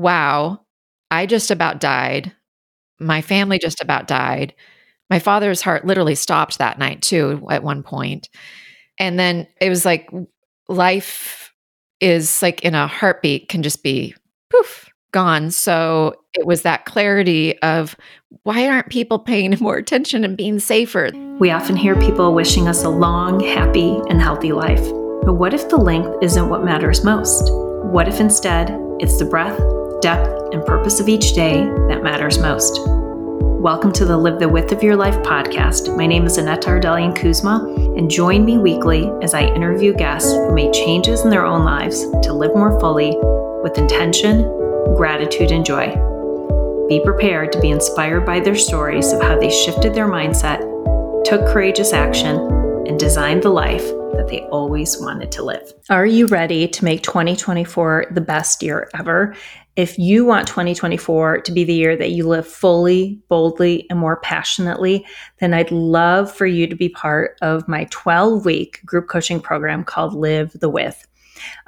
wow, I just about died. My family just about died. My father's heart literally stopped that night too at one point. And then it was like life is like in a heartbeat can just be poof gone. So it was that clarity of why aren't people paying more attention and being safer? We often hear people wishing us a long, happy, and healthy life. But what if the length isn't what matters most? What if instead it's the breadth, depth, and purpose of each day that matters most? Welcome to the Live the Width of Your Life podcast. My name is Annette Ardelian Kuzma, and join me weekly as I interview guests who made changes in their own lives to live more fully with intention, gratitude, and joy. Be prepared to be inspired by their stories of how they shifted their mindset, took courageous action, and designed the life that they always wanted to live. Are you ready to make 2024 the best year ever? If you want 2024 to be the year that you live fully, boldly, and more passionately, then I'd love for you to be part of my 12 week group coaching program called Live the Width.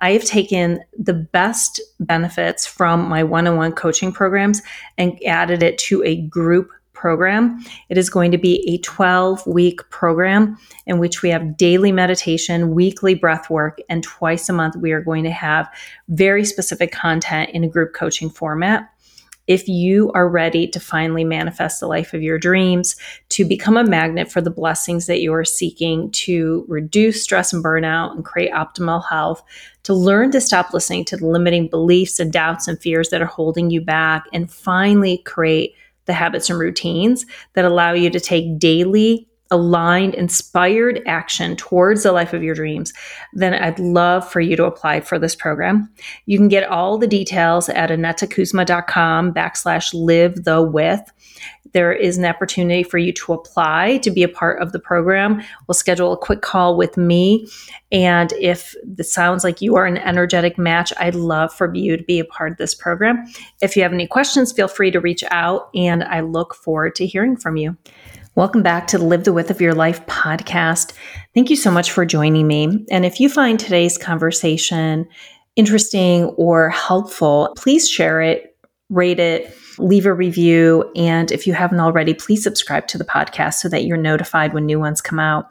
I have taken the best benefits from my one on one coaching programs and added it to a group program. It is going to be a 12 week program in which we have daily meditation, weekly breath work, and twice a month we are going to have very specific content in a group coaching format if you are ready to finally manifest the life of your dreams, to become a magnet for the blessings that you are seeking, to reduce stress and burnout and create optimal health, to learn to stop listening to the limiting beliefs and doubts and fears that are holding you back, and finally create the habits and routines that allow you to take daily aligned, inspired action towards the life of your dreams, then I'd love for you to apply for this program. You can get all the details at annettekuzma.com backslash live the width. There is an opportunity for you to apply to be a part of the program. We'll schedule a quick call with me. And if this sounds like you are an energetic match, I'd love for you to be a part of this program. If you have any questions, feel free to reach out, and I look forward to hearing from you. Welcome back to the Live the Width of Your Life podcast. Thank you so much for joining me. And if you find today's conversation interesting or helpful, please share it, rate it, leave a review. And if you haven't already, please subscribe to the podcast so that you're notified when new ones come out.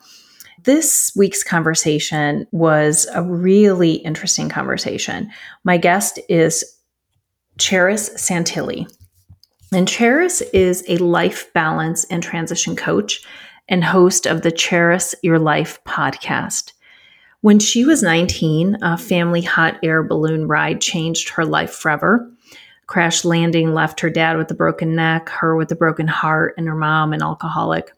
This week's conversation was a really interesting conversation. My guest is Charis Santillie. And Charis is a life balance and transition coach and host of the Charis Your Life podcast. When she was 19, a family hot air balloon ride changed her life forever. Crash landing left her dad with a broken neck, her with a broken heart, and her mom an alcoholic.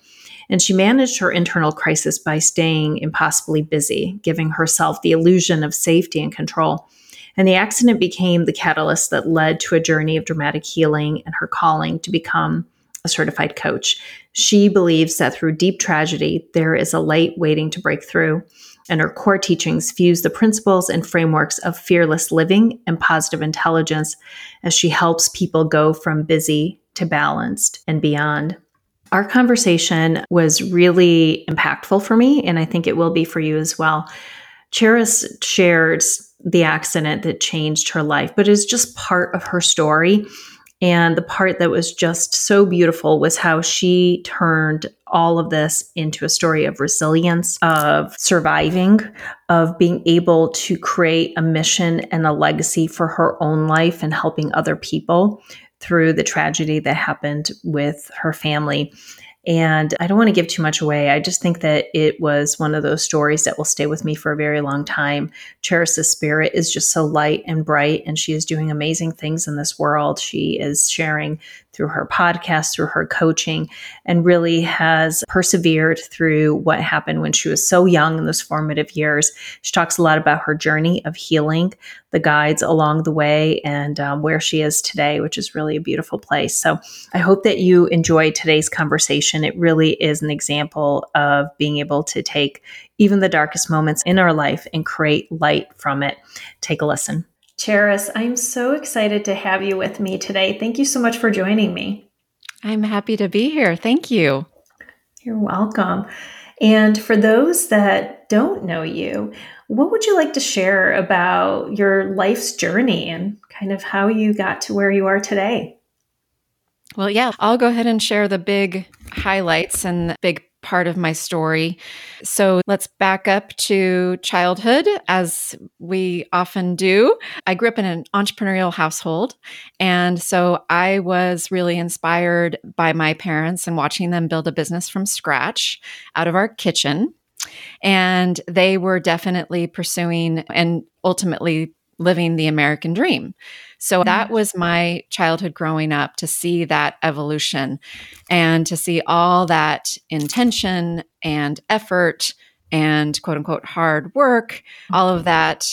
And she managed her internal crisis by staying impossibly busy, giving herself the illusion of safety and control. And the accident became the catalyst that led to a journey of dramatic healing and her calling to become a certified coach. She believes that through deep tragedy, there is a light waiting to break through. And her core teachings fuse the principles and frameworks of fearless living and positive intelligence as she helps people go from busy to balanced and beyond. Our conversation was really impactful for me, and I think it will be for you as well. Charis shares the accident that changed her life, but is just part of her story. And the part that was just so beautiful was how she turned all of this into a story of resilience, of surviving, of being able to create a mission and a legacy for her own life and helping other people through the tragedy that happened with her family. And I don't want to give too much away. I just think that it was one of those stories that will stay with me for a very long time. Charis's spirit is just so light and bright, and she is doing amazing things in this world. She is sharing through her podcast, through her coaching, and really has persevered through what happened when she was so young in those formative years. She talks a lot about her journey of healing, the guides along the way, and um, where she is today, which is really a beautiful place. So I hope that you enjoyed today's conversation. It really is an example of being able to take even the darkest moments in our life and create light from it. Take a listen. Charis, I'm so excited to have you with me today. Thank you so much for joining me. I'm happy to be here. Thank you. You're welcome. And for those that don't know you, what would you like to share about your life's journey and kind of how you got to where you are today? Well, yeah, I'll go ahead and share the big highlights and big part of my story. So let's back up to childhood, as we often do. I grew up in an entrepreneurial household. And so I was really inspired by my parents and watching them build a business from scratch out of our kitchen. And they were definitely pursuing and ultimately living the American dream. So mm-hmm. that was my childhood growing up to see that evolution and to see all that intention and effort and quote unquote hard work, all of that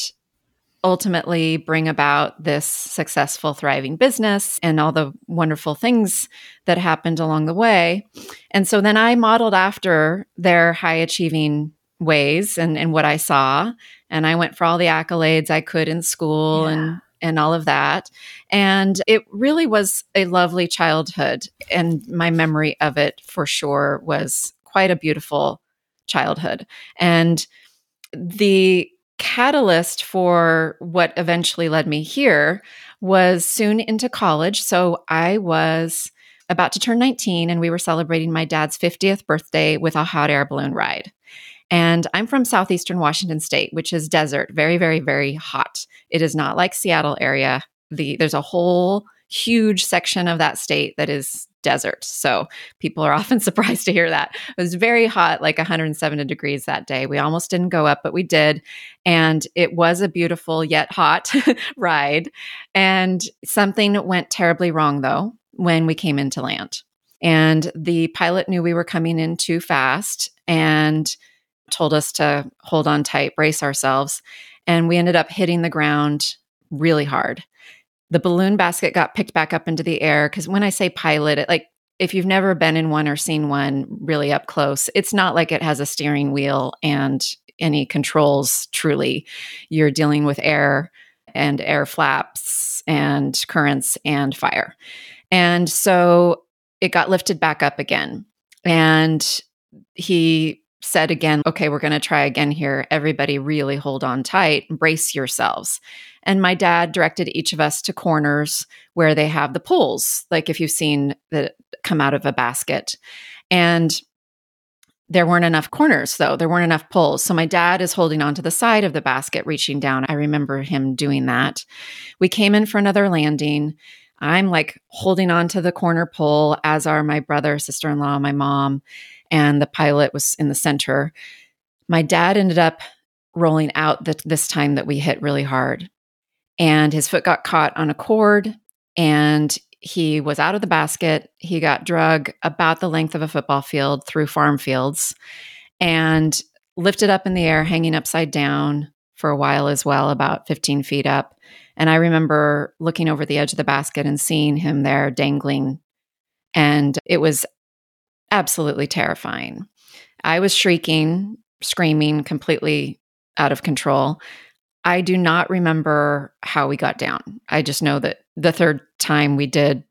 ultimately bring about this successful, thriving business and all the wonderful things that happened along the way. And so then I modeled after their high achieving ways and, and what I saw. And I went for all the accolades I could in school yeah. and and all of that. And it really was a lovely childhood. And my memory of it for sure was quite a beautiful childhood. And the catalyst for what eventually led me here was soon into college. So I was about to turn 19 and we were celebrating my dad's 50th birthday with a hot air balloon ride. And I'm from southeastern Washington state, which is desert, very, very, very hot. It is not like Seattle area. The there's a whole huge section of that state that is desert. So people are often surprised to hear that. It was very hot, like 107 degrees that day. We almost didn't go up, but we did. And it was a beautiful yet hot ride. And something went terribly wrong though when we came into land. And the pilot knew we were coming in too fast and told us to hold on tight, brace ourselves. And we ended up hitting the ground really hard. The balloon basket got picked back up into the air because when I say pilot, it like if you've never been in one or seen one really up close, it's not like it has a steering wheel and any controls truly. You're dealing with air and air flaps and currents and fire. And so it got lifted back up again. And he said again, okay, we're going to try again here. Everybody really hold on tight, brace yourselves. And my dad directed each of us to corners where they have the poles, like if you've seen that come out of a basket. And there weren't enough corners, though. There weren't enough pulls. So my dad is holding on to the side of the basket, reaching down. I remember him doing that. We came in for another landing. I'm like holding on to the corner pole, as are my brother, sister in law, my mom and the pilot was in the center. My dad ended up rolling out the, this time that we hit really hard, and his foot got caught on a cord, and he was out of the basket. He got drug about the length of a football field through farm fields and lifted up in the air, hanging upside down for a while as well, about 15 feet up. And I remember looking over the edge of the basket and seeing him there dangling. And it was absolutely terrifying. I was shrieking, screaming, completely out of control. I do not remember how we got down. I just know that the third time we did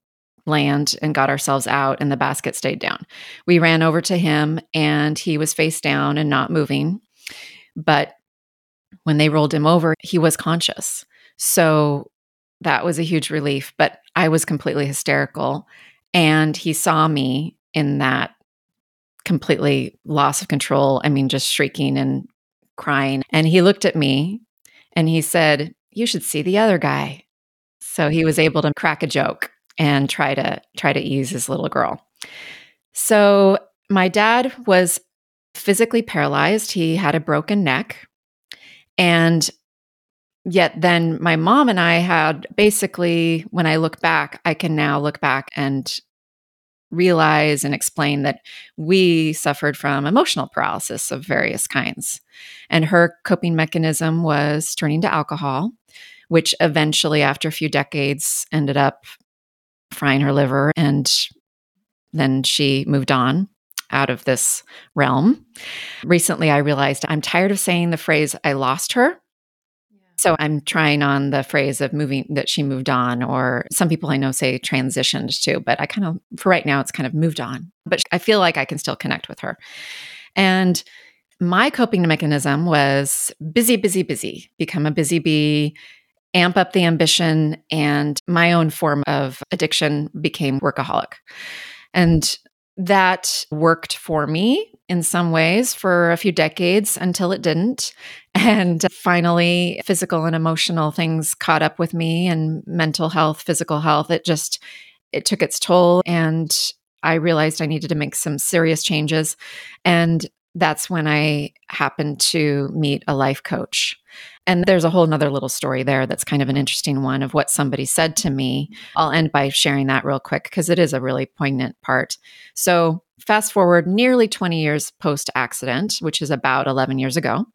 land and got ourselves out and the basket stayed down. We ran over to him and he was face down and not moving. But when they rolled him over, he was conscious. So that was a huge relief. But I was completely hysterical. And he saw me in that completely loss of control. I mean, just shrieking and crying. And he looked at me and he said, You should see the other guy. So he was able to crack a joke and try to try to ease his little girl. So my dad was physically paralyzed. He had a broken neck. And yet then my mom and I had basically when I look back, I can now look back and realize and explain that we suffered from emotional paralysis of various kinds. And her coping mechanism was turning to alcohol, which eventually, after a few decades, ended up frying her liver. And then she moved on out of this realm. Recently, I realized I'm tired of saying the phrase, I lost her so I'm trying on the phrase of moving that she moved on, or some people I know say transitioned to, but I kind of, for right now, it's kind of moved on. But I feel like I can still connect with her. And my coping mechanism was busy, busy, busy, become a busy bee, amp up the ambition, and my own form of addiction became workaholic. And that worked for me in some ways for a few decades until it didn't. And finally, physical and emotional things caught up with me and mental health, physical health. It just, it took its toll. And I realized I needed to make some serious changes. And that's when I happened to meet a life coach. And there's a whole nother little story there that's kind of an interesting one of what somebody said to me. I'll end by sharing that real quick because it is a really poignant part. So, fast forward nearly 20 years post accident, which is about 11 years ago.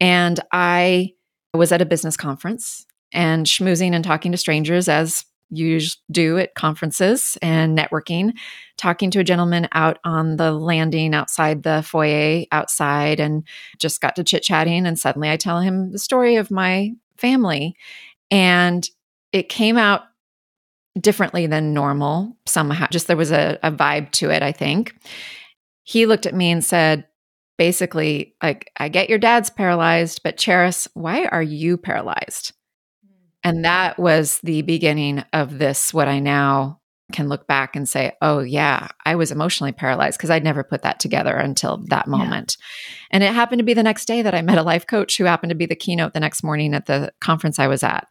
And I was at a business conference and schmoozing and talking to strangers as you do at conferences and networking, talking to a gentleman out on the landing outside the foyer outside and just got to chit chatting. And suddenly I tell him the story of my family. And it came out differently than normal somehow. Just there was a, a vibe to it, I think. He looked at me and said, basically, like, I get your dad's paralyzed, but Charis, why are you paralyzed? Mm. And that was the beginning of this, what I now can look back and say, oh, yeah, I was emotionally paralyzed because I'd never put that together until that moment. Yeah. And it happened to be the next day that I met a life coach who happened to be the keynote the next morning at the conference I was at.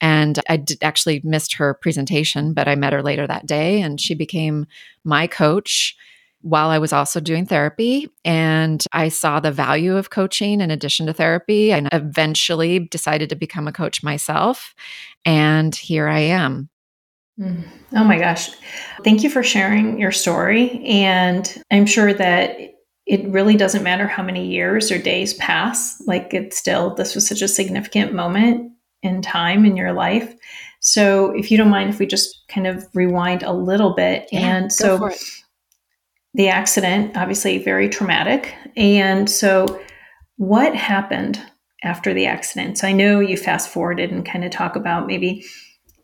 And I actually missed her presentation, but I met her later that day and she became my coach while I was also doing therapy. And I saw the value of coaching in addition to therapy and eventually decided to become a coach myself. And here I am. Mm. Oh my gosh. Thank you for sharing your story. And I'm sure that it really doesn't matter how many years or days pass. Like it's still, this was such a significant moment in time in your life. So if you don't mind, if we just kind of rewind a little bit. Yeah, and so the accident, obviously very traumatic. And so, what happened after the accident? So, I know you fast forwarded and kind of talk about maybe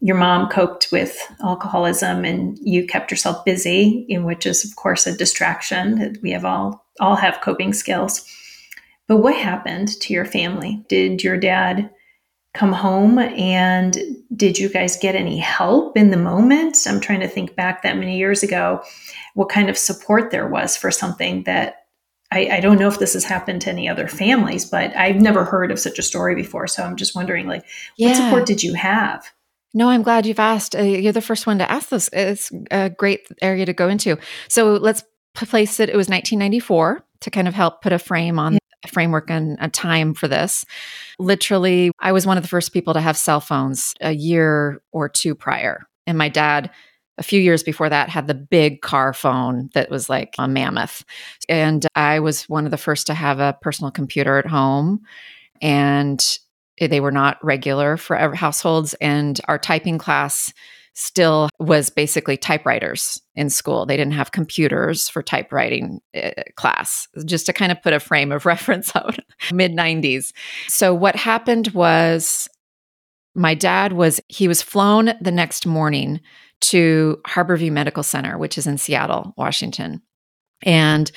your mom coped with alcoholism and you kept yourself busy, in which is, of course, a distraction. We have all all have coping skills. But what happened to your family? Did your dad come home and did you guys get any help in the moment? I'm trying to think back that many years ago what kind of support there was for something that I, I, don't know if this has happened to any other families, but I've never heard of such a story before. So I'm just wondering, like, yeah. what support did you have? No, I'm glad you've asked. Uh, you're the first one to ask this. It's a great area to go into. So let's place it. It was 1994 to kind of help put a frame on yeah. Framework and a time for this. Literally, I was one of the first people to have cell phones a year or two prior. And my dad a few years before that had the big car phone that was like a mammoth. And I was one of the first to have a personal computer at home. And they were not regular for households. And our typing class still was basically typewriters in school. They didn't have computers for typewriting uh, class, just to kind of put a frame of reference out, mid 90s. So, what happened was my dad was, he was flown the next morning to Harborview Medical Center, which is in Seattle, Washington. And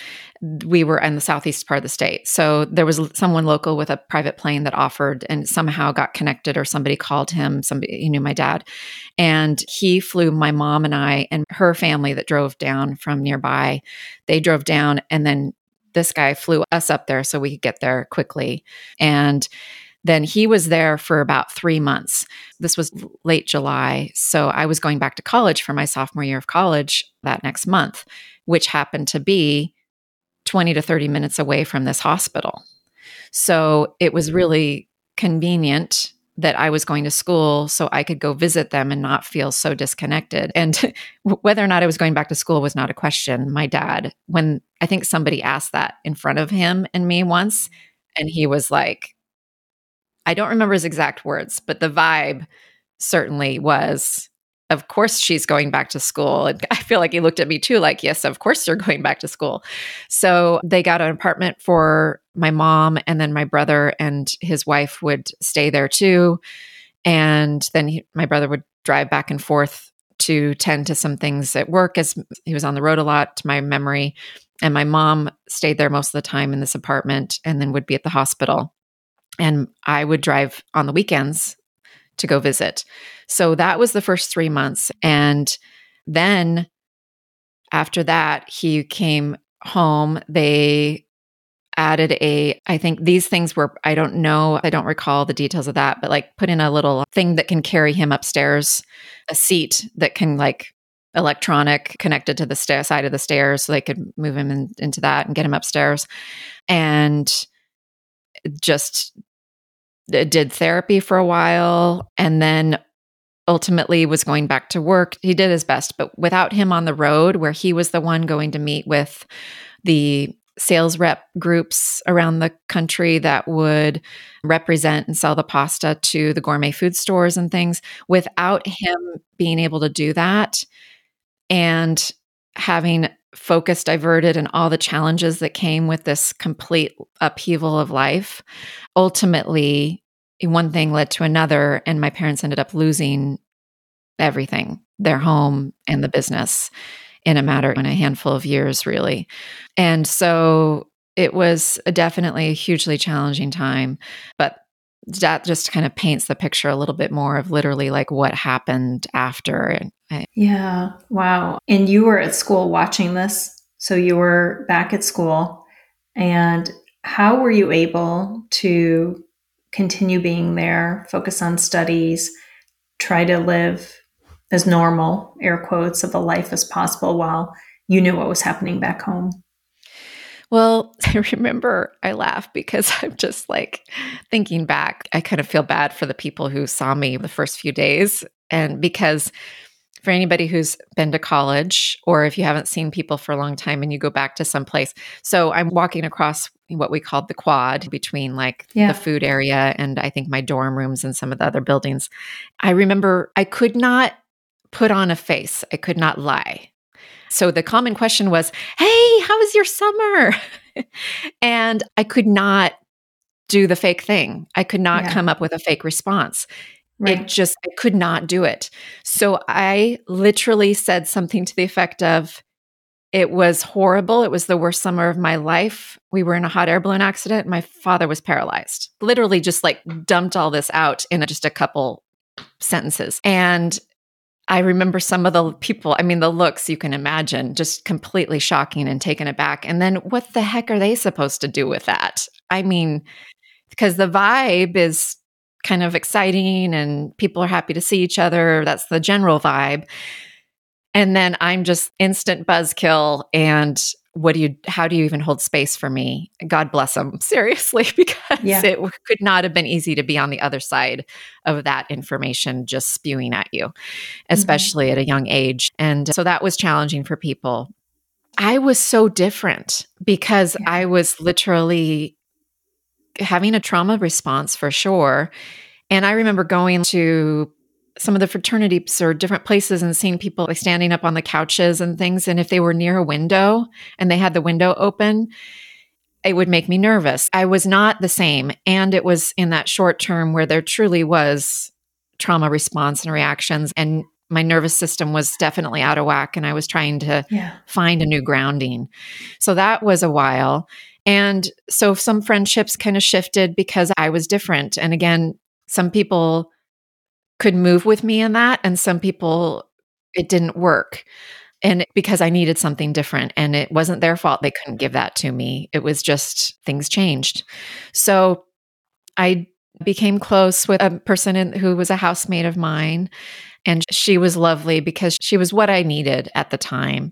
we were in the southeast part of the state. So there was someone local with a private plane that offered and somehow got connected, or somebody called him. Somebody he knew my dad. And he flew my mom and I and her family that drove down from nearby. They drove down, and then this guy flew us up there so we could get there quickly. And then he was there for about three months. This was late July. So I was going back to college for my sophomore year of college that next month, which happened to be 20 to 30 minutes away from this hospital. So it was really convenient that I was going to school so I could go visit them and not feel so disconnected. And whether or not I was going back to school was not a question. My dad, when I think somebody asked that in front of him and me once, and he was like, I don't remember his exact words, but the vibe certainly was of course she's going back to school. And I feel like he looked at me too, like, yes, of course you're going back to school. So they got an apartment for my mom, and then my brother and his wife would stay there too. And then he, my brother would drive back and forth to tend to some things at work as he was on the road a lot, to my memory. And my mom stayed there most of the time in this apartment and then would be at the hospital. And I would drive on the weekends to go visit. So that was the first three months. And then after that, he came home. They added a, I think these things were, I don't know, I don't recall the details of that, but like put in a little thing that can carry him upstairs, a seat that can like electronic connected to the stair side of the stairs so they could move him in, into that and get him upstairs and just did therapy for a while and then ultimately was going back to work. He did his best, but without him on the road, where he was the one going to meet with the sales rep groups around the country that would represent and sell the pasta to the gourmet food stores and things, without him being able to do that and having focus diverted and all the challenges that came with this complete upheaval of life, ultimately, one thing led to another, and my parents ended up losing everything their home and the business in a matter in a handful of years really. And so it was definitely a hugely challenging time but that just kind of paints the picture a little bit more of literally like what happened after yeah. Wow. And you were at school watching this? So you were back at school. And how were you able to continue being there, focus on studies, try to live as normal, air quotes, of a life as possible while you knew what was happening back home? Well, I remember I laugh because I'm just like thinking back, I kind of feel bad for the people who saw me the first few days. And because for anybody who's been to college or if you haven't seen people for a long time and you go back to some place. So I'm walking across what we called the quad between like yeah. the food area and I think my dorm rooms and some of the other buildings. I remember I could not put on a face. I could not lie. So the common question was, "Hey, how was your summer?" and I could not do the fake thing. I could not yeah. come up with a fake response. Right. It just, I could not do it. So I literally said something to the effect of, it was horrible. It was the worst summer of my life. We were in a hot air balloon accident. My father was paralyzed. Literally, just like dumped all this out in just a couple sentences. And I remember some of the people, I mean, the looks you can imagine, just completely shocking and taken aback. And then what the heck are they supposed to do with that? I mean, because the vibe is kind of exciting and people are happy to see each other. That's the general vibe. And then I'm just instant buzzkill. And what do you, how do you even hold space for me? God bless them, seriously, because yeah. it could not have been easy to be on the other side of that information just spewing at you, mm-hmm. especially mm-hmm. at a young age. And so that was challenging for people. I was so different because yeah. I was literally having a trauma response for sure. And I remember going to some of the fraternities or different places and seeing people like standing up on the couches and things. And if they were near a window and they had the window open, it would make me nervous. I was not the same. And it was in that short term where there truly was trauma response and reactions. And my nervous system was definitely out of whack. And I was trying to yeah. find a new grounding. So that was a while. And so some friendships kind of shifted because I was different. And again, some people could move with me in that, and some people it didn't work. And because I needed something different, and it wasn't their fault they couldn't give that to me. It was just things changed. So I became close with a person in, who was a housemate of mine. And she was lovely because she was what I needed at the time.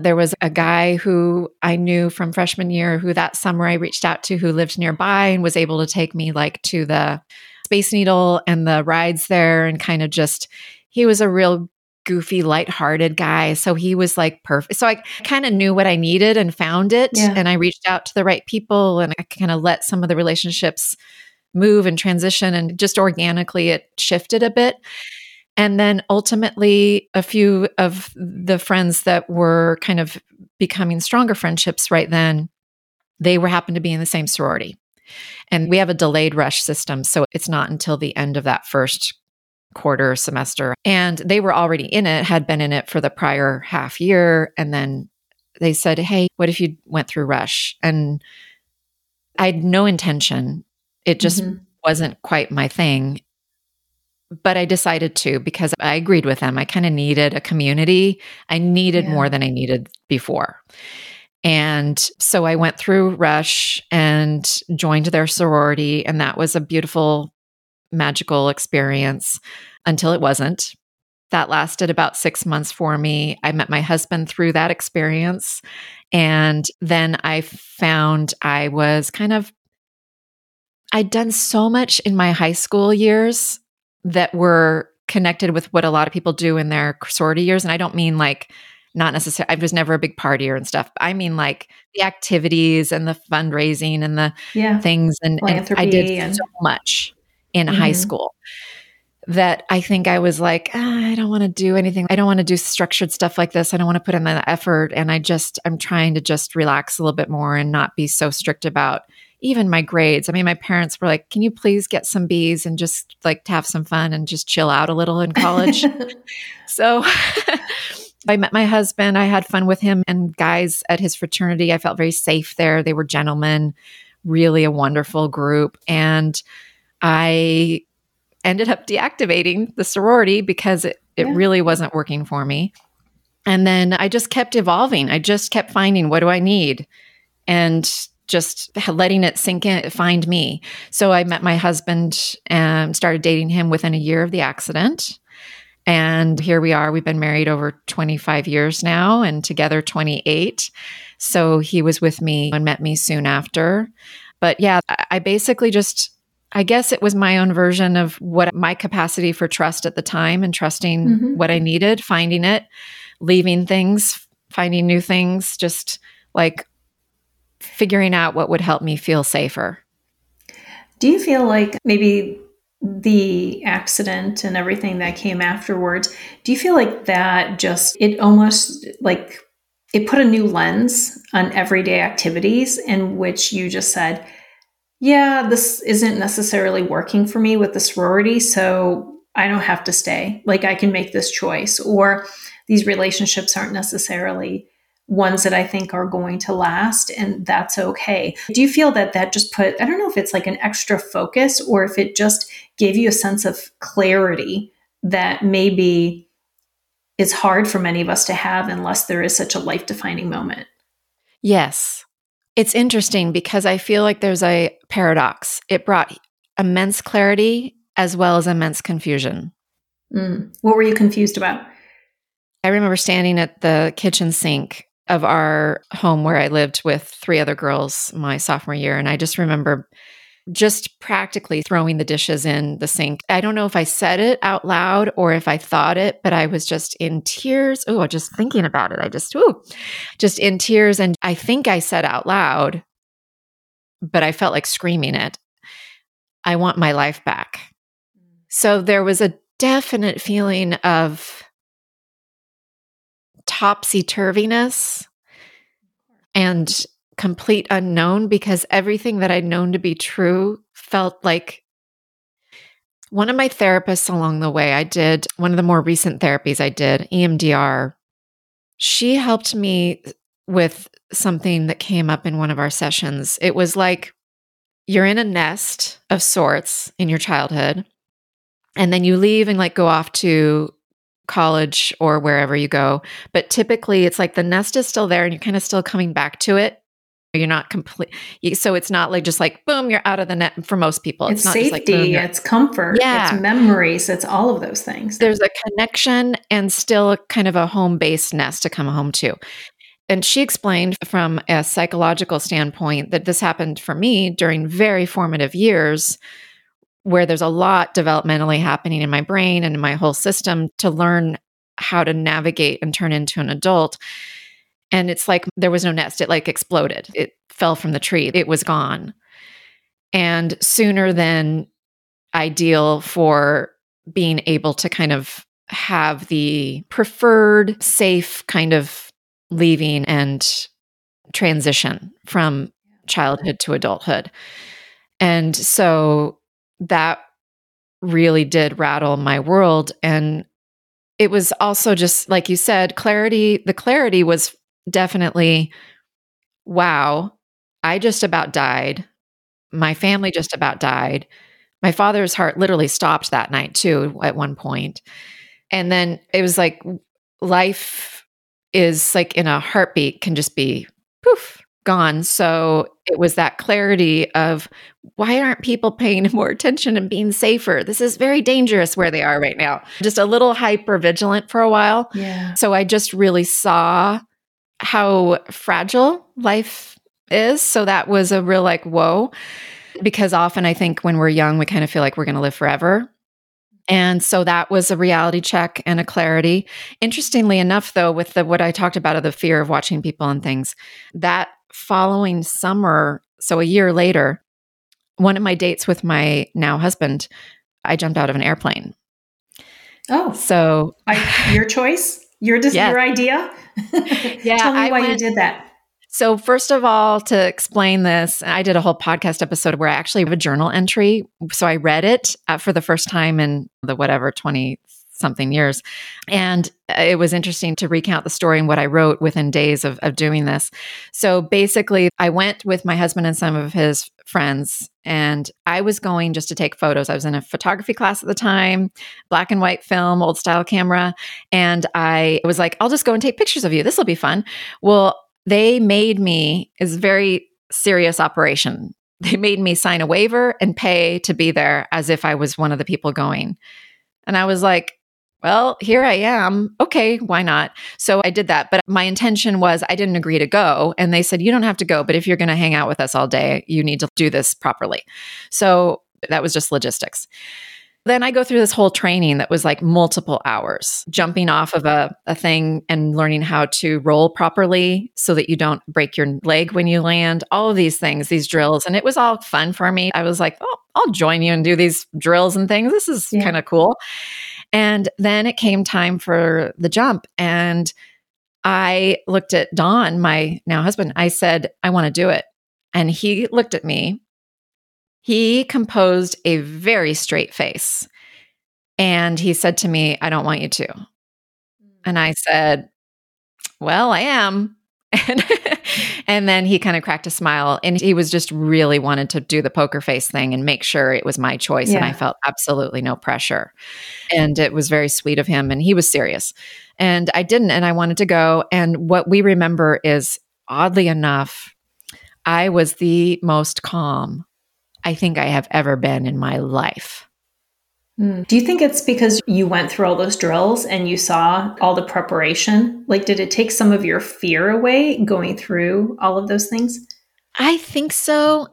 There was a guy who I knew from freshman year who that summer I reached out to who lived nearby and was able to take me like to the Space Needle and the rides there and kind of just, he was a real goofy, lighthearted guy. So he was like perfect. So I kind of knew what I needed and found it. Yeah. And I reached out to the right people and I kind of let some of the relationships move and transition and just organically it shifted a bit. And then ultimately, a few of the friends that were kind of becoming stronger friendships right then, they were happened to be in the same sorority. And we have a delayed rush system. So it's not until the end of that first quarter semester. And they were already in it, had been in it for the prior half year. And then they said, Hey, what if you went through Rush? And I had no intention. It just mm-hmm. wasn't quite my thing. But I decided to because I agreed with them. I kind of needed a community. I needed yeah. more than I needed before. And so I went through Rush and joined their sorority. And that was a beautiful, magical experience until it wasn't. That lasted about six months for me. I met my husband through that experience. And then I found I was kind of, I'd done so much in my high school years that were connected with what a lot of people do in their sorority years. And I don't mean like, not necessarily, I was never a big partier and stuff. I mean, like the activities and the fundraising and the yeah. things. And, and I did and- so much in mm-hmm. high school that I think I was like, ah, I don't want to do anything. I don't want to do structured stuff like this. I don't want to put in the effort. And I just, I'm trying to just relax a little bit more and not be so strict about even my grades. I mean, my parents were like, can you please get some B's and just like to have some fun and just chill out a little in college? so I met my husband. I had fun with him and guys at his fraternity. I felt very safe there. They were gentlemen, really a wonderful group. And I ended up deactivating the sorority because it, it yeah. really wasn't working for me. And then I just kept evolving. I just kept finding what do I need and just letting it sink in, find me. So I met my husband and started dating him within a year of the accident. And here we are. We've been married over 25 years now and together 28. So he was with me and met me soon after. But yeah, I basically just I guess it was my own version of what my capacity for trust at the time and trusting mm-hmm. what I needed, finding it, leaving things, finding new things, just like figuring out what would help me feel safer. Do you feel like maybe the accident and everything that came afterwards, do you feel like that just, it almost like it put a new lens on everyday activities in which you just said, yeah, this isn't necessarily working for me with the sorority, so I don't have to stay. Like I can make this choice, or these relationships aren't necessarily ones that I think are going to last, and that's okay. Do you feel that that just put, I don't know if it's like an extra focus or if it just gave you a sense of clarity that maybe is hard for many of us to have unless there is such a life defining moment? Yes. It's interesting because I feel like there's a paradox. It brought immense clarity as well as immense confusion. Mm. What were you confused about? I remember standing at the kitchen sink of our home where I lived with three other girls my sophomore year. And I just remember just practically throwing the dishes in the sink. I don't know if I said it out loud or if I thought it, but I was just in tears. Oh, just thinking about it. I just, ooh, just in tears. And I think I said out loud, but I felt like screaming it. I want my life back. Mm. So there was a definite feeling of topsy turviness and complete unknown because everything that I'd known to be true felt like one of my therapists along the way, I did one of the more recent therapies I did, EMDR. She helped me with something that came up in one of our sessions. It was like you're in a nest of sorts in your childhood, and then you leave and like go off to college or wherever you go. But typically, it's like the nest is still there and you're kind of still coming back to it you're not complete. So it's not like just like boom, you're out of the net for most people. It's, it's not safety, like, boom, it's comfort, yeah. it's memories, it's all of those things. There's a connection and still kind of a home based nest to come home to. And she explained from a psychological standpoint that this happened for me during very formative years where there's a lot developmentally happening in my brain and in my whole system to learn how to navigate and turn into an adult and it's like there was no nest. It like exploded. It fell from the tree. It was gone. And sooner than ideal for being able to kind of have the preferred safe kind of leaving and transition from childhood to adulthood. And so that really did rattle my world and it was also just like you said clarity the clarity was definitely, wow, I just about died. My family just about died. My father's heart literally stopped that night too at one point. And then it was like life is like in a heartbeat can just be poof gone. So it was that clarity of why aren't people paying more attention and being safer? This is very dangerous where they are right now. Just a little hyper vigilant for a while. Yeah. So I just really saw how fragile life is. So that was a real like, whoa. Because often I think when we're young, we kind of feel like we're going to live forever. And so that was a reality check and a clarity. Interestingly enough, though, with the what I talked about of the fear of watching people and things, that following summer, so a year later, one of my dates with my now husband, I jumped out of an airplane. Oh, so I, your choice, your dis- Yeah. your idea. Yeah, tell me I why went- you did that. So, first of all, to explain this, I did a whole podcast episode where I actually have a journal entry. So, I read it uh, for the first time in the whatever 20 something years. And uh, it was interesting to recount the story and what I wrote within days of, of doing this. So, basically, I went with my husband and some of his friends, and I was going just to take photos. I was in a photography class at the time, black and white film, old style camera. And I was like, I'll just go and take pictures of you. This will be fun. Well, they made me is very serious operation. They made me sign a waiver and pay to be there as if I was one of the people going. And I was like, well, here I am. Okay, why not? So I did that. But my intention was I didn't agree to go. And they said, you don't have to go, but if you're going to hang out with us all day, you need to do this properly. So that was just logistics. Then I go through this whole training that was like multiple hours, jumping off of a, a thing and learning how to roll properly so that you don't break your leg when you land, all of these things, these drills. And it was all fun for me. I was like, oh, I'll join you and do these drills and things. This is Yeah. kind of cool. And then it came time for the jump. And I looked at Don, my now husband. I said, I want to do it. And he looked at me. He composed a very straight face. And he said to me, I don't want you to. And I said, Well, I am. And, and then he kind of cracked a smile and he was just really wanted to do the poker face thing and make sure it was my choice. And I felt absolutely no pressure. And it was very sweet of him. And he was serious. And I didn't. And I wanted to go. And what we remember is oddly enough, I was the most calm I think I have ever been in my life. Hmm. Do you think it's because you went through all those drills and you saw all the preparation? Like, did it take some of your fear away going through all of those things? I think so.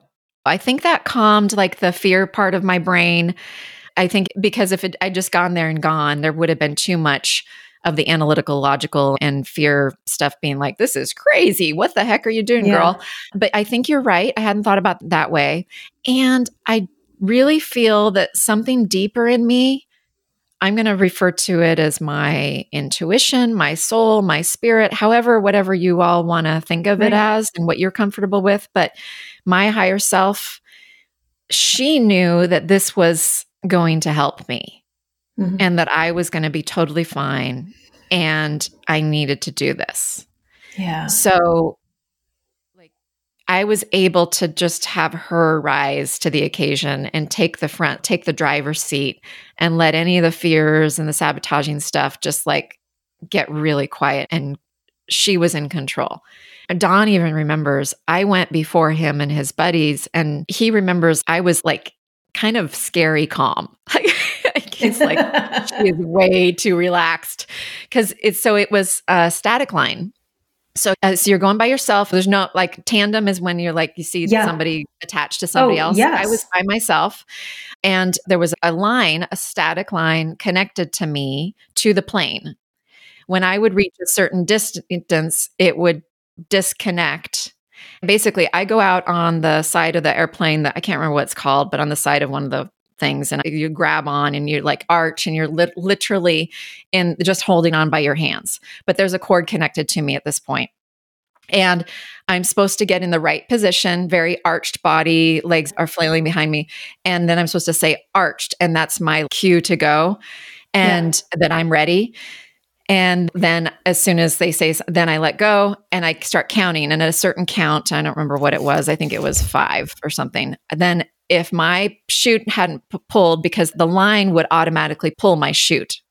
I think that calmed like the fear part of my brain. I think because if it, I'd just gone there and gone, there would have been too much of the analytical, logical, and fear stuff being like, this is crazy. What the heck are you doing, Yeah. girl? But I think you're right. I hadn't thought about that way. And I really feel that something deeper in me, I'm going to refer to it as my intuition, my soul, my spirit, however, whatever you all want to think of Right. it as and what you're comfortable with. But my higher self, she knew that this was going to help me Mhm. and that I was going to be totally fine and I needed to do this. Yeah. So I was able to just have her rise to the occasion and take the front, take the driver's seat and let any of the fears and the sabotaging stuff just like get really quiet and she was in control. Don even remembers I went before him and his buddies and he remembers I was like kind of scary calm. it's like she is way too relaxed because it's so it was a static line. So, uh, so you're going by yourself. There's no like tandem is when you're like you see Yeah. somebody attached to somebody Oh, else. yes. I was by myself, and there was a line, a static line connected to me to the plane. When I would reach a certain distance, it would disconnect. Basically, I go out on the side of the airplane that I can't remember what it's called, but on the side of one of the things, and you grab on and you like arch, and you're lit- literally in just holding on by your hands. But there's a cord connected to me at this point. And I'm supposed to get in the right position, very arched body, legs are flailing behind me. And then I'm supposed to say arched, and that's my cue to go and that I'm ready. And then as soon as they say, then I let go and I start counting. And at a certain count, I don't remember what it was. I think it was five or something. Then if my chute hadn't p- pulled because the line would automatically pull my chute.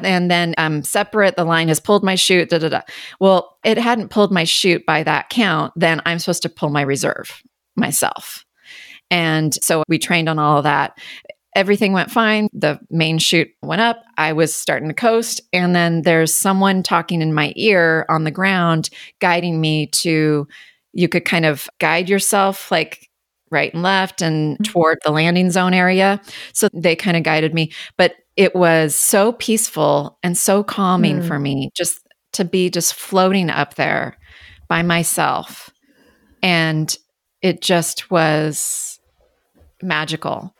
And then I'm um, separate. The line has pulled my chute. Da, da, da. Well, it hadn't pulled my chute by that count. Then I'm supposed to pull my reserve myself. And so we trained on all of that everything went fine. The main chute went up. I was starting to coast. And then there's someone talking in my ear on the ground, guiding me to, you could kind of guide yourself like right and left and mm-hmm. toward the landing zone area. So they kind of guided me. But it was so peaceful and so calming mm. for me just to be just floating up there by myself. And it just was magical.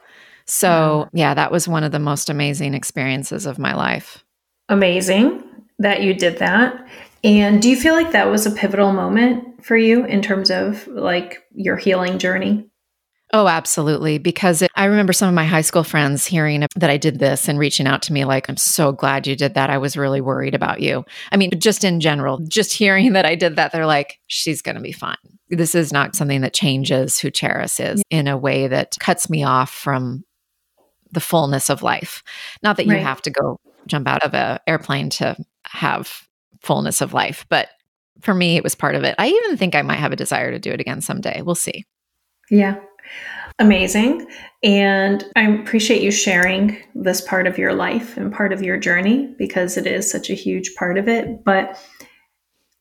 So, yeah. yeah, that was one of the most amazing experiences of my life. Amazing that you did that. And do you feel like that was a pivotal moment for you in terms of like your healing journey? Oh, absolutely. Because it, I remember some of my high school friends hearing that I did this and reaching out to me, like, I'm so glad you did that. I was really worried about you. I mean, just in general, just hearing that I did that, they're like, she's going to be fine. This is not something that changes who Charis is in a way that cuts me off from the fullness of life. Not that you right. have to go jump out of an airplane to have fullness of life, but for me, it was part of it. I even think I might have a desire to do it again someday. We'll see. Yeah. Amazing. And I appreciate you sharing this part of your life and part of your journey because it is such a huge part of it. But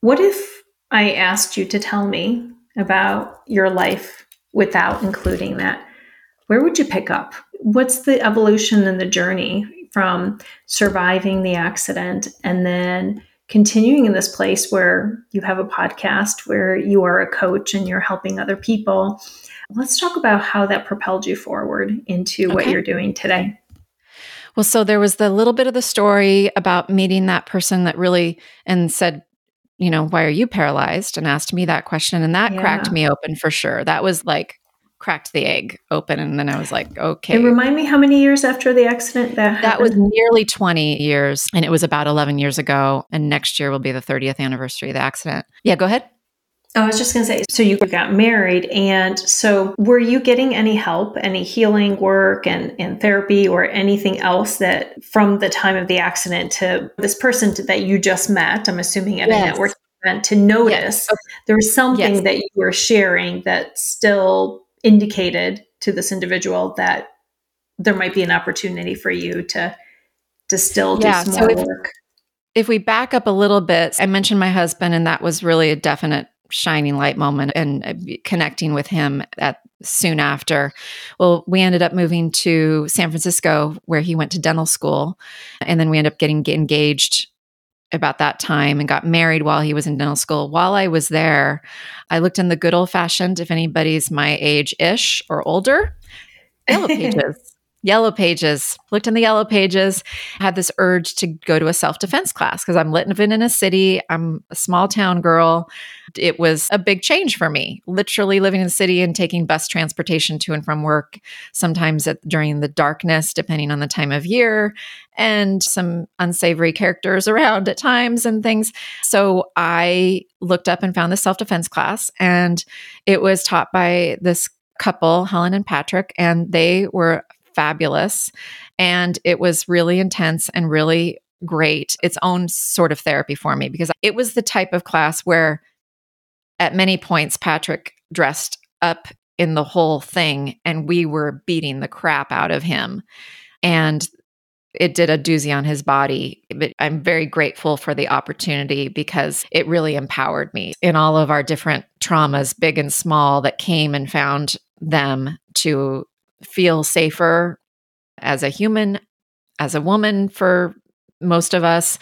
what if I asked you to tell me about your life without including that? Where would you pick up? what's the evolution and the journey from surviving the accident and then continuing in this place where you have a podcast where you are a coach and you're helping other people let's talk about how that propelled you forward into okay. what you're doing today well so there was the little bit of the story about meeting that person that really and said you know why are you paralyzed and asked me that question and that yeah. cracked me open for sure that was like cracked the egg open and then I was like, okay. And remind me how many years after the accident that That was nearly 20 years and it was about 11 years ago and next year will be the 30th anniversary of the accident. Yeah, go ahead. I was just going to say, so you got married. And so were you getting any help, any healing work and, and therapy or anything else that from the time of the accident to this person that you just met, I'm assuming at yes. a network event, to notice yes. okay. there was something yes. that you were sharing that still indicated to this individual that there might be an opportunity for you to to still do yeah, some so if, work. If we back up a little bit, I mentioned my husband, and that was really a definite shining light moment and uh, connecting with him at soon after. Well, we ended up moving to San Francisco where he went to dental school and then we ended up getting engaged about that time and got married while he was in dental school. While I was there, I looked in the good old fashioned, if anybody's my age ish or older, yellow pages. Yellow Pages. Looked in the Yellow Pages, had this urge to go to a self defense class because I'm living in a city. I'm a small town girl. It was a big change for me, literally living in the city and taking bus transportation to and from work, sometimes at, during the darkness, depending on the time of year, and some unsavory characters around at times and things. So I looked up and found the self defense class, and it was taught by this couple, Helen and Patrick, and they were fabulous. And it was really intense and really great, its own sort of therapy for me because it was the type of class where at many points Patrick dressed up in the whole thing and we were beating the crap out of him. And it did a doozy on his body. But I'm very grateful for the opportunity because it really empowered me in all of our different traumas, big and small, that came and found them to feel safer as a human, as a woman for most of us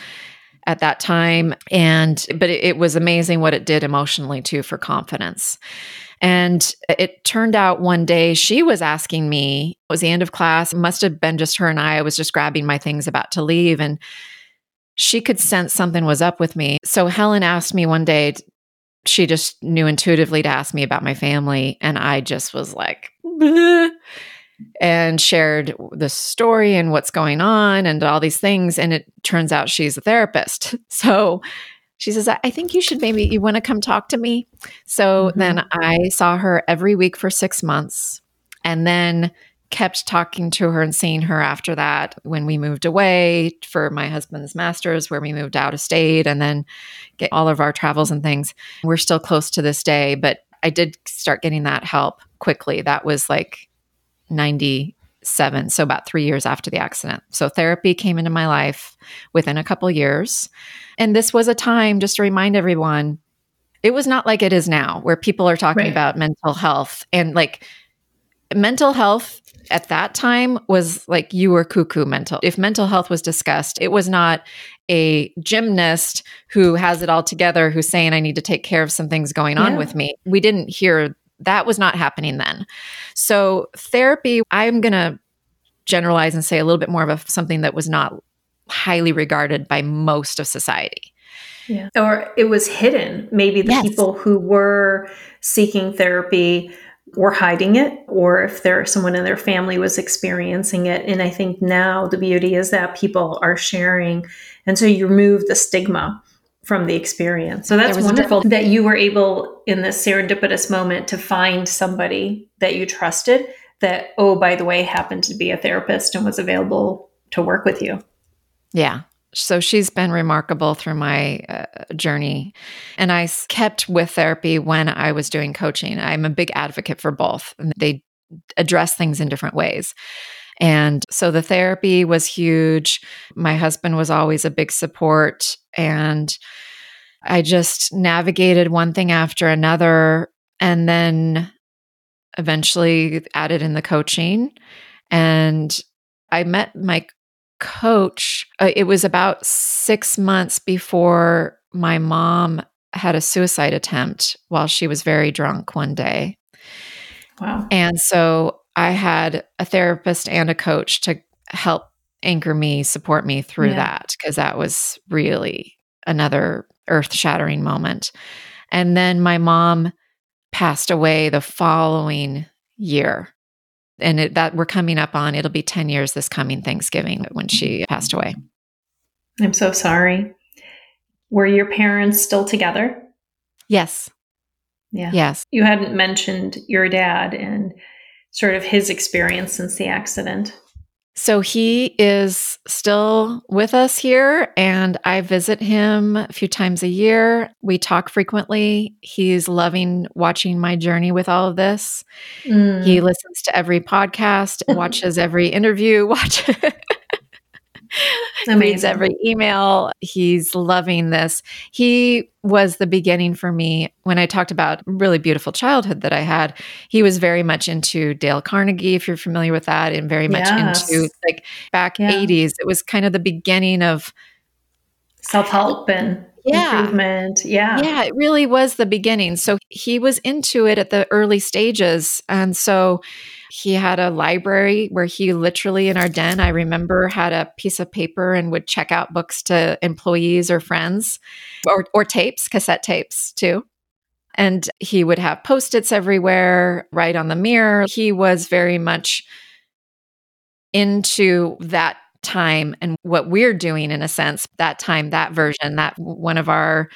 at that time. And but it, it, was amazing what it did emotionally too for confidence. And it turned out one day she was asking me it was the end of class must have been just her and i i was just grabbing my things about to leave and she could sense something was up with me. So helen asked me one day she just knew intuitively to ask me about my family and i just was like Bleh. And shared the story and what's going on and all these things. And it turns out she's a therapist. So she says, I think you should maybe, you want to come talk to me? So mm-hmm. then I saw her every week for six months and then kept talking to her and seeing her after that when we moved away for my husband's master's, where we moved out of state and then get all of our travels and things. We're still close to this day, but I did start getting that help quickly. That was like 97 so about 3 years after the accident so therapy came into my life within a couple years and this was a time just to remind everyone it was not like it is now where people are talking right. about mental health and like mental health at that time was like you were cuckoo mental. If mental health was discussed, it was not a gymnast who has it all together who's saying, I need to take care of some things going on yeah. with me. We didn't hear that was not happening then. So, therapy, I'm going to generalize and say a little bit more of a, something that was not highly regarded by most of society. Yeah. Or it was hidden. Maybe the yes. people who were seeking therapy were hiding it, or if there someone in their family was experiencing it. And I think now the beauty is that people are sharing. And so you remove the stigma from the experience. So that's wonderful that you were able in this serendipitous moment to find somebody that you trusted that, oh, by the way, happened to be a therapist and was available to work with you. Yeah. So she's been remarkable through my uh, journey. And I kept with therapy when I was doing coaching. I'm a big advocate for both. They address things in different ways. And so the therapy was huge. My husband was always a big support. And I just navigated one thing after another and then eventually added in the coaching. And I met my coach. Uh, it was about six months before my mom had a suicide attempt while she was very drunk one day. Wow. And so I had a therapist and a coach to help anchor me, support me through yeah. that, because that was really another earth shattering moment. And then my mom passed away the following year. And it, that we're coming up on, it'll be 10 years this coming Thanksgiving when she passed away. I'm so sorry. Were your parents still together? Yes. Yeah. Yes. You hadn't mentioned your dad and sort of his experience since the accident. So he is still with us here, and I visit him a few times a year. We talk frequently. He's loving watching my journey with all of this. Mm. He listens to every podcast, watches every interview, watch reads every email. He's loving this. He was the beginning for me when I talked about really beautiful childhood that I had. He was very much into Dale Carnegie, if you're familiar with that, and very much yes. into like back yeah. 80s. It was kind of the beginning of self help and yeah. improvement. Yeah. Yeah, it really was the beginning. So he was into it at the early stages. And so he had a library where he literally in our den, I remember, had a piece of paper and would check out books to employees or friends or, or tapes, cassette tapes too. And he would have post its everywhere, right on the mirror. He was very much into that time and what we're doing in a sense, that time, that version, that one of our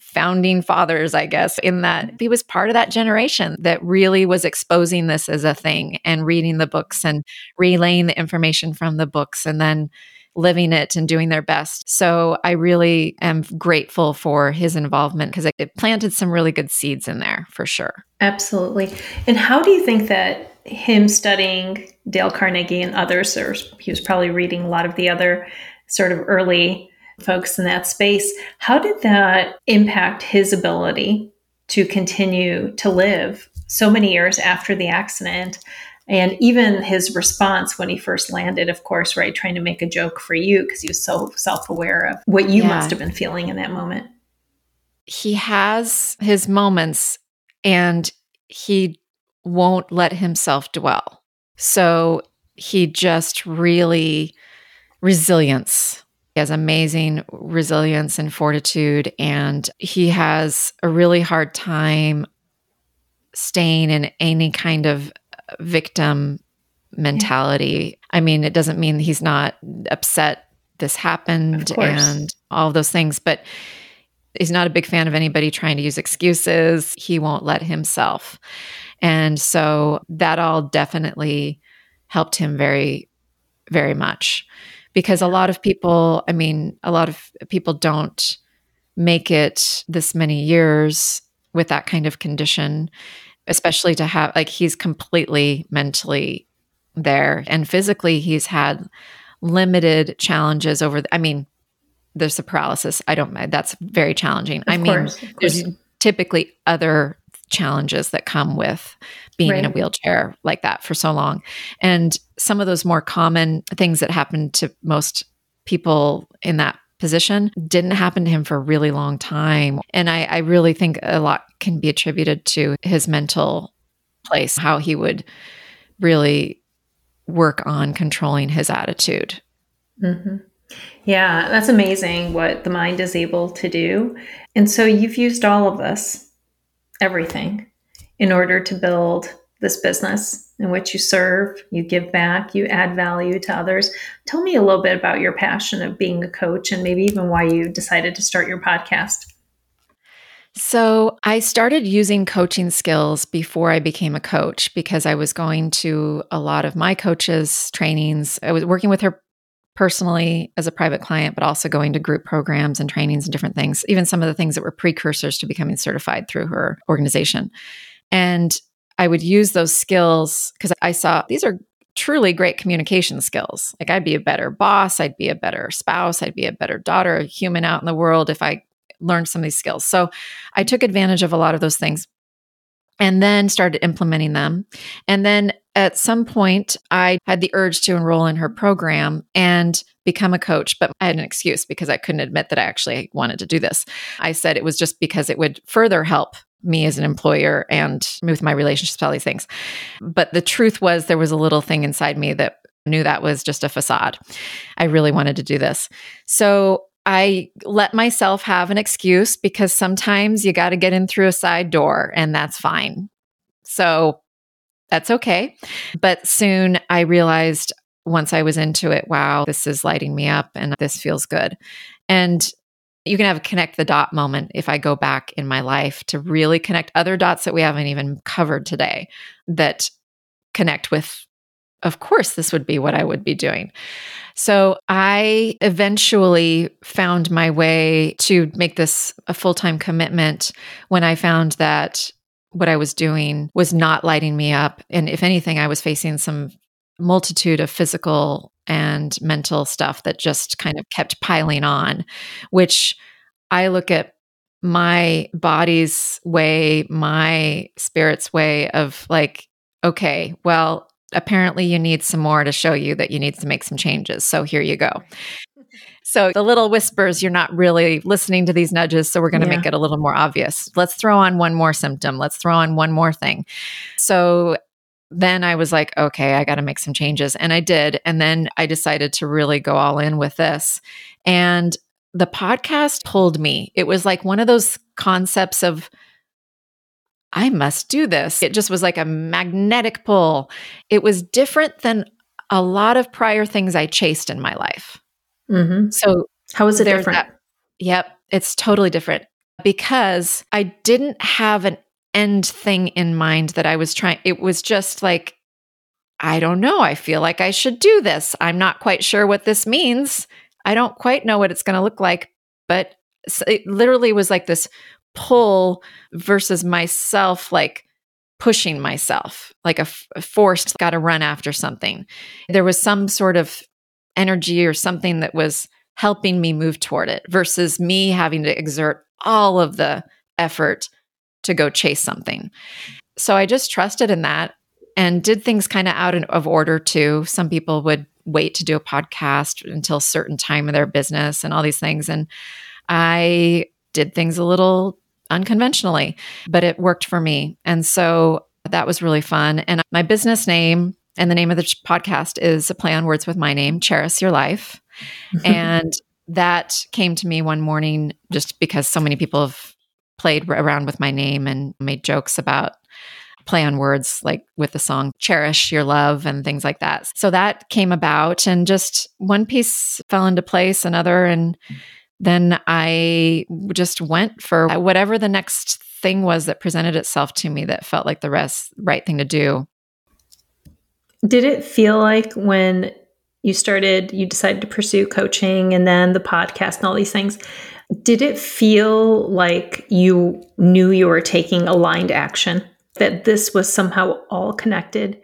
founding fathers, I guess, in that he was part of that generation that really was exposing this as a thing and reading the books and relaying the information from the books and then living it and doing their best. So I really am grateful for his involvement because it planted some really good seeds in there for sure. Absolutely. And how do you think that him studying Dale Carnegie and others, or he was probably reading a lot of the other sort of early folks in that space. How did that impact his ability to continue to live so many years after the accident? And even his response when he first landed, of course, right, trying to make a joke for you because he was so self aware of what you yeah. must have been feeling in that moment. He has his moments and he won't let himself dwell. So he just really resilience he has amazing resilience and fortitude, and he has a really hard time staying in any kind of victim mentality. I mean, it doesn't mean he's not upset this happened and all those things, but he's not a big fan of anybody trying to use excuses. He won't let himself. And so that all definitely helped him very, very much because a lot of people, I mean, a lot of people don't make it this many years with that kind of condition, especially to have, like, he's completely mentally there and physically he's had limited challenges over, the, I mean, there's the paralysis. I don't, that's very challenging. Of I mean, course, there's typically other challenges that come with being in a wheelchair like that for so long. And some of those more common things that happen to most people in that position didn't happen to him for a really long time. And I, I really think a lot can be attributed to his mental place, how he would really work on controlling his attitude. hmm Yeah, that's amazing what the mind is able to do. And so you've used all of this, everything, in order to build this business in which you serve, you give back, you add value to others. Tell me a little bit about your passion of being a coach and maybe even why you decided to start your podcast. So I started using coaching skills before I became a coach because I was going to a lot of my coaches' trainings. I was working with her personally as a private client, but also going to group programs and trainings and different things, even some of the things that were precursors to becoming certified through her organization. And I would use those skills because I saw these are truly great communication skills. Like I'd be a better boss, I'd be a better spouse, I'd be a better daughter, a human out in the world if I learned some of these skills. So I took advantage of a lot of those things and then started implementing them. And then at some point, I had the urge to enroll in her program and become a coach, but I had an excuse because I couldn't admit that I actually wanted to do this. I said it was just because it would further help me as an employer and with my relationships, all these things. But the truth was, there was a little thing inside me that knew that was just a facade. I really wanted to do this. So I let myself have an excuse because sometimes you got to get in through a side door and that's fine. So that's okay. But soon I realized once I was into it, wow, this is lighting me up and this feels good. And you can have a connect the dot moment if I go back in my life to really connect other dots that we haven't even covered today that connect with, of course, this would be what I would be doing. So I eventually found my way to make this a full time commitment when I found that what I was doing was not lighting me up. And if anything, I was facing some multitude of physical and mental stuff that just kind of kept piling on, which I look at my body's way, my spirit's way of like, okay, well, apparently you need some more to show you that you need to make some changes. So here you go. So the little whispers, you're not really listening to these nudges. So we're going to Yeah. make it a little more obvious. Let's throw on one more symptom. Let's throw on one more thing. So then I was like, okay, I got to make some changes. And I did. And then I decided to really go all in with this. And the podcast pulled me. It was like one of those concepts of, I must do this. It just was like a magnetic pull. It was different than a lot of prior things I chased in my life. Hmm So How is it different? that- Yep, it's totally different because I didn't have an end thing in mind that I was trying. It was just like, I don't know. I feel like I should do this. I'm not quite sure what this means. I don't quite know what it's going to look like, but it literally was like this pull versus myself, like pushing myself, like a, f- a forced, got to run after something. There was some sort of energy or something that was helping me move toward it versus me having to exert all of the effort to go chase something. So I just trusted in that and did things kind of out of order too. Some people would wait to do a podcast until a certain time of their business and all these things. And I did things a little unconventionally, but it worked for me. And so that was really fun. And my business name and the name of the podcast is a play on words with my name, Cherish Your Life. Mm-hmm. and that came to me one morning just because so many people have played around with my name and made jokes about play on words like with the song Cherish Your Love and things like that. So that came about and just one piece fell into place, another. And then I just went for whatever the next thing was that presented itself to me that felt like the rest right thing to do. Did it feel like when you started, you decided to pursue coaching and then the podcast and all these things, did it feel like you knew you were taking aligned action? That this was somehow all connected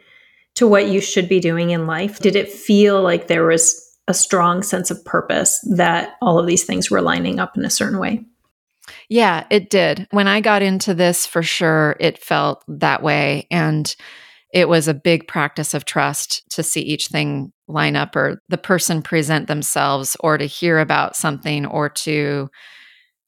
to what you should be doing in life? Did it feel like there was a strong sense of purpose that all of these things were lining up in a certain way? Yeah, it did. When I got into this, for sure, it felt that way. And it was a big practice of trust to see each thing line up or the person present themselves or to hear about something or to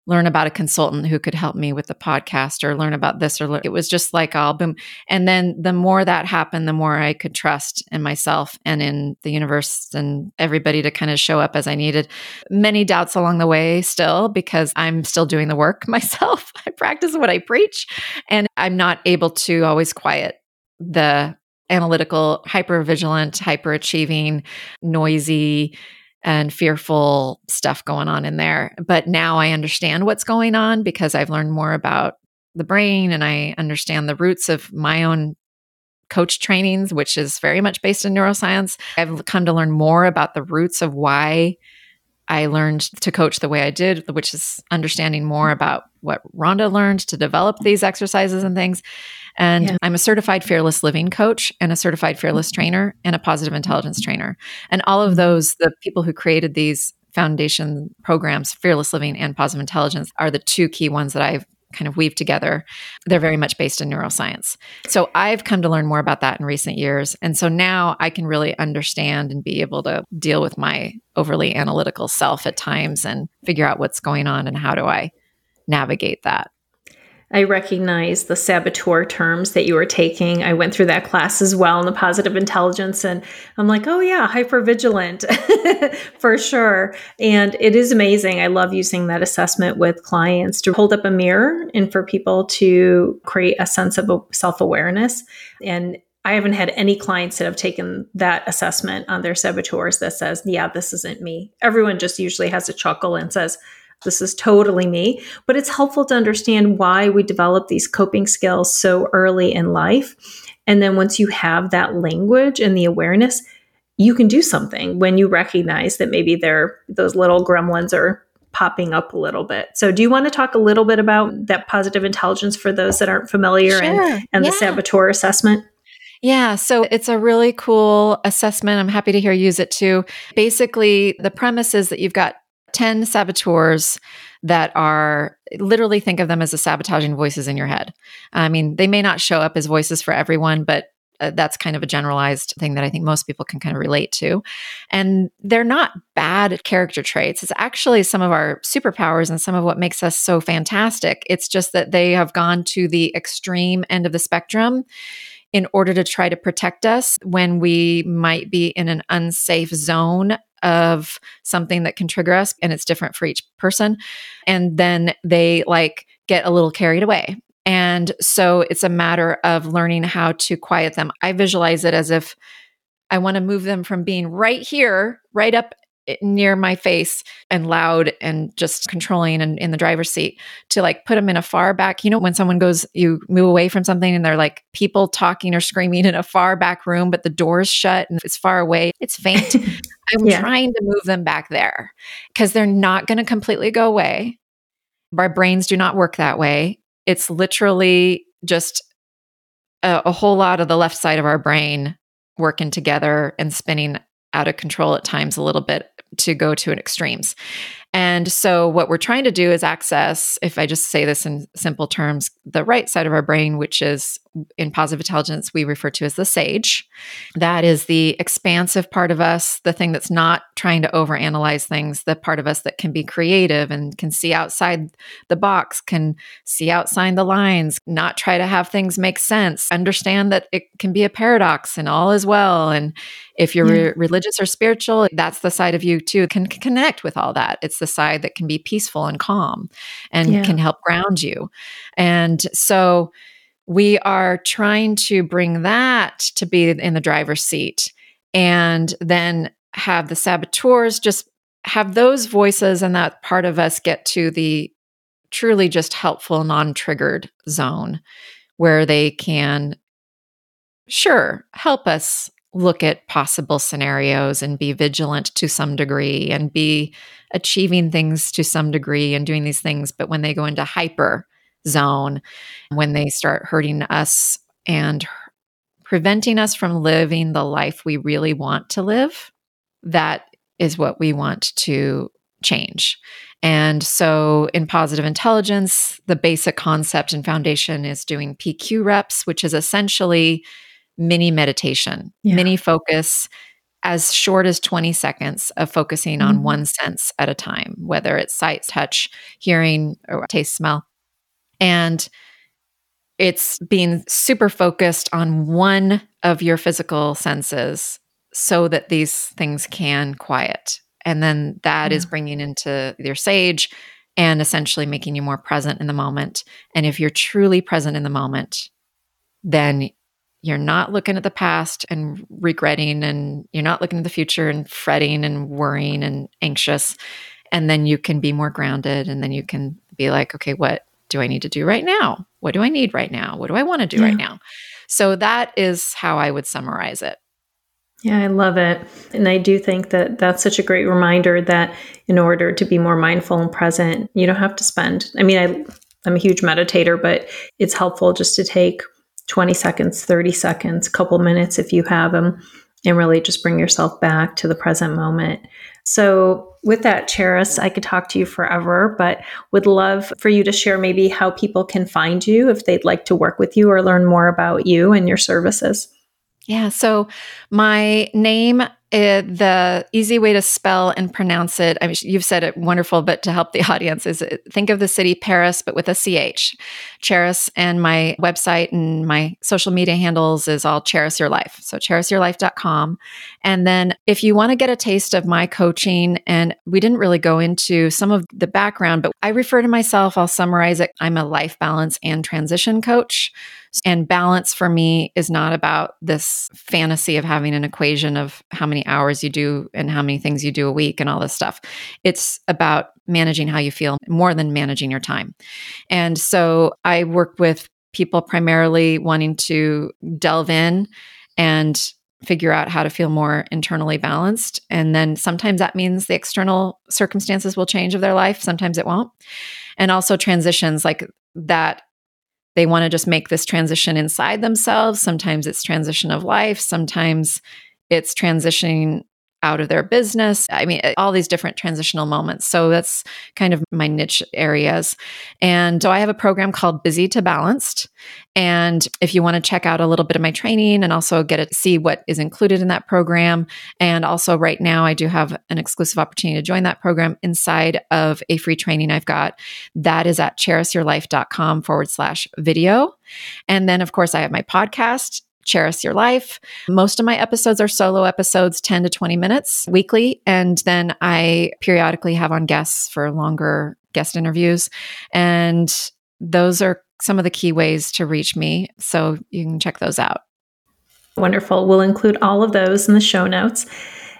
learn about a consultant who could help me with the podcast or learn about this or learn. it was just like all boom and then the more that happened the more i could trust in myself and in the universe and everybody to kind of show up as i needed many doubts along the way still because i'm still doing the work myself i practice what i preach and i'm not able to always quiet the analytical, hyper vigilant, hyper achieving, noisy, and fearful stuff going on in there. But now I understand what's going on because I've learned more about the brain and I understand the roots of my own coach trainings, which is very much based in neuroscience. I've come to learn more about the roots of why I learned to coach the way I did, which is understanding more about what Rhonda learned to develop these exercises and things. And yeah. I'm a certified fearless living coach and a certified fearless mm-hmm. trainer and a positive intelligence trainer. And all of those, the people who created these foundation programs, fearless living and positive intelligence, are the two key ones that I've kind of weave together. They're very much based in neuroscience. So I've come to learn more about that in recent years. And so now I can really understand and be able to deal with my overly analytical self at times and figure out what's going on and how do I navigate that. I recognize the saboteur terms that you were taking. I went through that class as well in the positive intelligence, and I'm like, oh, yeah, hyper vigilant for sure. And it is amazing. I love using that assessment with clients to hold up a mirror and for people to create a sense of self awareness. And I haven't had any clients that have taken that assessment on their saboteurs that says, yeah, this isn't me. Everyone just usually has a chuckle and says, this is totally me. But it's helpful to understand why we develop these coping skills so early in life. And then once you have that language and the awareness, you can do something when you recognize that maybe they're those little gremlins are popping up a little bit. So do you want to talk a little bit about that positive intelligence for those that aren't familiar sure. and, and yeah. the saboteur assessment? Yeah, so it's a really cool assessment. I'm happy to hear you use it too. Basically, the premise is that you've got 10 saboteurs that are literally think of them as the sabotaging voices in your head. I mean, they may not show up as voices for everyone, but uh, that's kind of a generalized thing that I think most people can kind of relate to. And they're not bad character traits. It's actually some of our superpowers and some of what makes us so fantastic. It's just that they have gone to the extreme end of the spectrum in order to try to protect us when we might be in an unsafe zone of something that can trigger us and it's different for each person. And then they like get a little carried away. And so it's a matter of learning how to quiet them. I visualize it as if i want to move them from being right here right up near my face and loud and just controlling and in the driver's seat to like put them in a far back. You know, when someone goes, you move away from something and they're like people talking or screaming in a far back room, but the door's shut and it's far away, it's faint. I'm yeah. trying to move them back there because they're not going to completely go away. Our brains do not work that way. It's literally just a, a whole lot of the left side of our brain working together and spinning out of control at times a little bit to go to an extremes. And so, what we're trying to do is access, if I just say this in simple terms, the right side of our brain, which is in positive intelligence, we refer to as the sage. That is the expansive part of us, the thing that's not trying to overanalyze things, the part of us that can be creative and can see outside the box, can see outside the lines, not try to have things make sense, understand that it can be a paradox and all is well. And if you're yeah. re- religious or spiritual, that's the side of you too, can, can connect with all that. It's the side that can be peaceful and calm and yeah. can help ground you. And so we are trying to bring that to be in the driver's seat and then have the saboteurs just have those voices and that part of us get to the truly just helpful, non triggered zone where they can, sure, help us look at possible scenarios and be vigilant to some degree and be achieving things to some degree and doing these things. But when they go into hyper zone, when they start hurting us and preventing us from living the life we really want to live, that is what we want to change. And so in positive intelligence, the basic concept and foundation is doing PQ reps, which is essentially mini meditation, yeah. mini focus as short as 20 seconds of focusing mm-hmm. on one sense at a time, whether it's sight, touch, hearing, or taste, smell. And it's being super focused on one of your physical senses so that these things can quiet and then that is mm. bringing into your sage and essentially making you more present in the moment. And if you're truly present in the moment, then you're not looking at the past and regretting, and you're not looking at the future and fretting and worrying and anxious. And then you can be more grounded, and then you can be like, okay, what do I need to do right now? What do I need right now? What do I want to do yeah. right now? So that is how I would summarize it. Yeah, I love it. And I do think that that's such a great reminder that in order to be more mindful and present, you don't have to spend. I mean, I, I'm a huge meditator, but it's helpful just to take 20 seconds, 30 seconds, a couple minutes if you have them, and really just bring yourself back to the present moment. So, with that, Charis, I could talk to you forever, but would love for you to share maybe how people can find you if they'd like to work with you or learn more about you and your services. Yeah. So my name, uh, the easy way to spell and pronounce it, I mean, you've said it wonderful, but to help the audience is uh, think of the city Paris, but with a CH, Charis. And my website and my social media handles is all Charis Your Life. So charisyourlife.com. And then if you want to get a taste of my coaching, and we didn't really go into some of the background, but I refer to myself, I'll summarize it. I'm a life balance and transition coach. And balance for me is not about this fantasy of having an equation of how many hours you do and how many things you do a week and all this stuff. It's about managing how you feel more than managing your time. And so I work with people primarily wanting to delve in and figure out how to feel more internally balanced. And then sometimes that means the external circumstances will change of their life, sometimes it won't. And also transitions like that they want to just make this transition inside themselves. Sometimes it's transition of life. Sometimes it's transitioning out of their business. I mean, all these different transitional moments. So that's kind of my niche areas. And so I have a program called Busy to Balanced. And if you want to check out a little bit of my training and also get to see what is included in that program. And also right now I do have an exclusive opportunity to join that program inside of a free training I've got. That is at charisyourlife.com forward slash video. And then of course I have my podcast Charis Your Life. Most of my episodes are solo episodes, 10 to 20 minutes weekly. And then I periodically have on guests for longer guest interviews. And those are some of the key ways to reach me. So you can check those out. Wonderful. We'll include all of those in the show notes.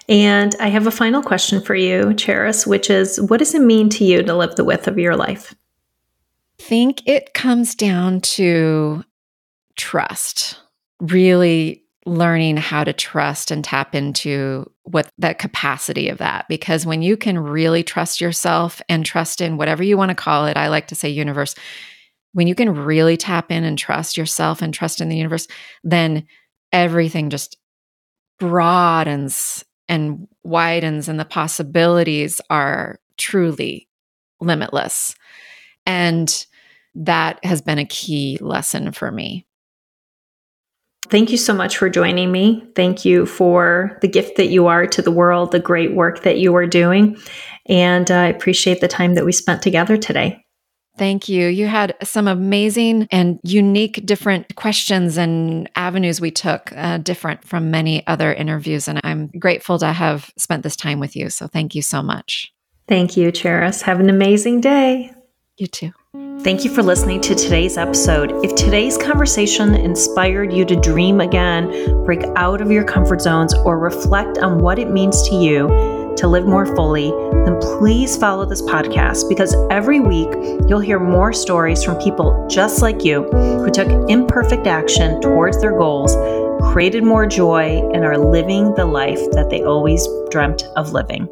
And I have a final question for you, Charis, which is what does it mean to you to live the width of your life? I think it comes down to trust really learning how to trust and tap into what that capacity of that. Because when you can really trust yourself and trust in whatever you want to call it i like to say universe when you can really tap in and trust yourself and trust in the universe then everything just broadens and widens and the possibilities are truly limitless. And that has been a key lesson for me Thank you so much for joining me. Thank you for the gift that you are to the world, the great work that you are doing. And uh, I appreciate the time that we spent together today. Thank you. You had some amazing and unique different questions and avenues we took, uh, different from many other interviews. And I'm grateful to have spent this time with you. So thank you so much. Thank you, Charis. Have an amazing day. You too. Thank you for listening to today's episode. If today's conversation inspired you to dream again, break out of your comfort zones, or reflect on what it means to you to live more fully, then please follow this podcast because every week you'll hear more stories from people just like you who took imperfect action towards their goals, created more joy, and are living the life that they always dreamt of living.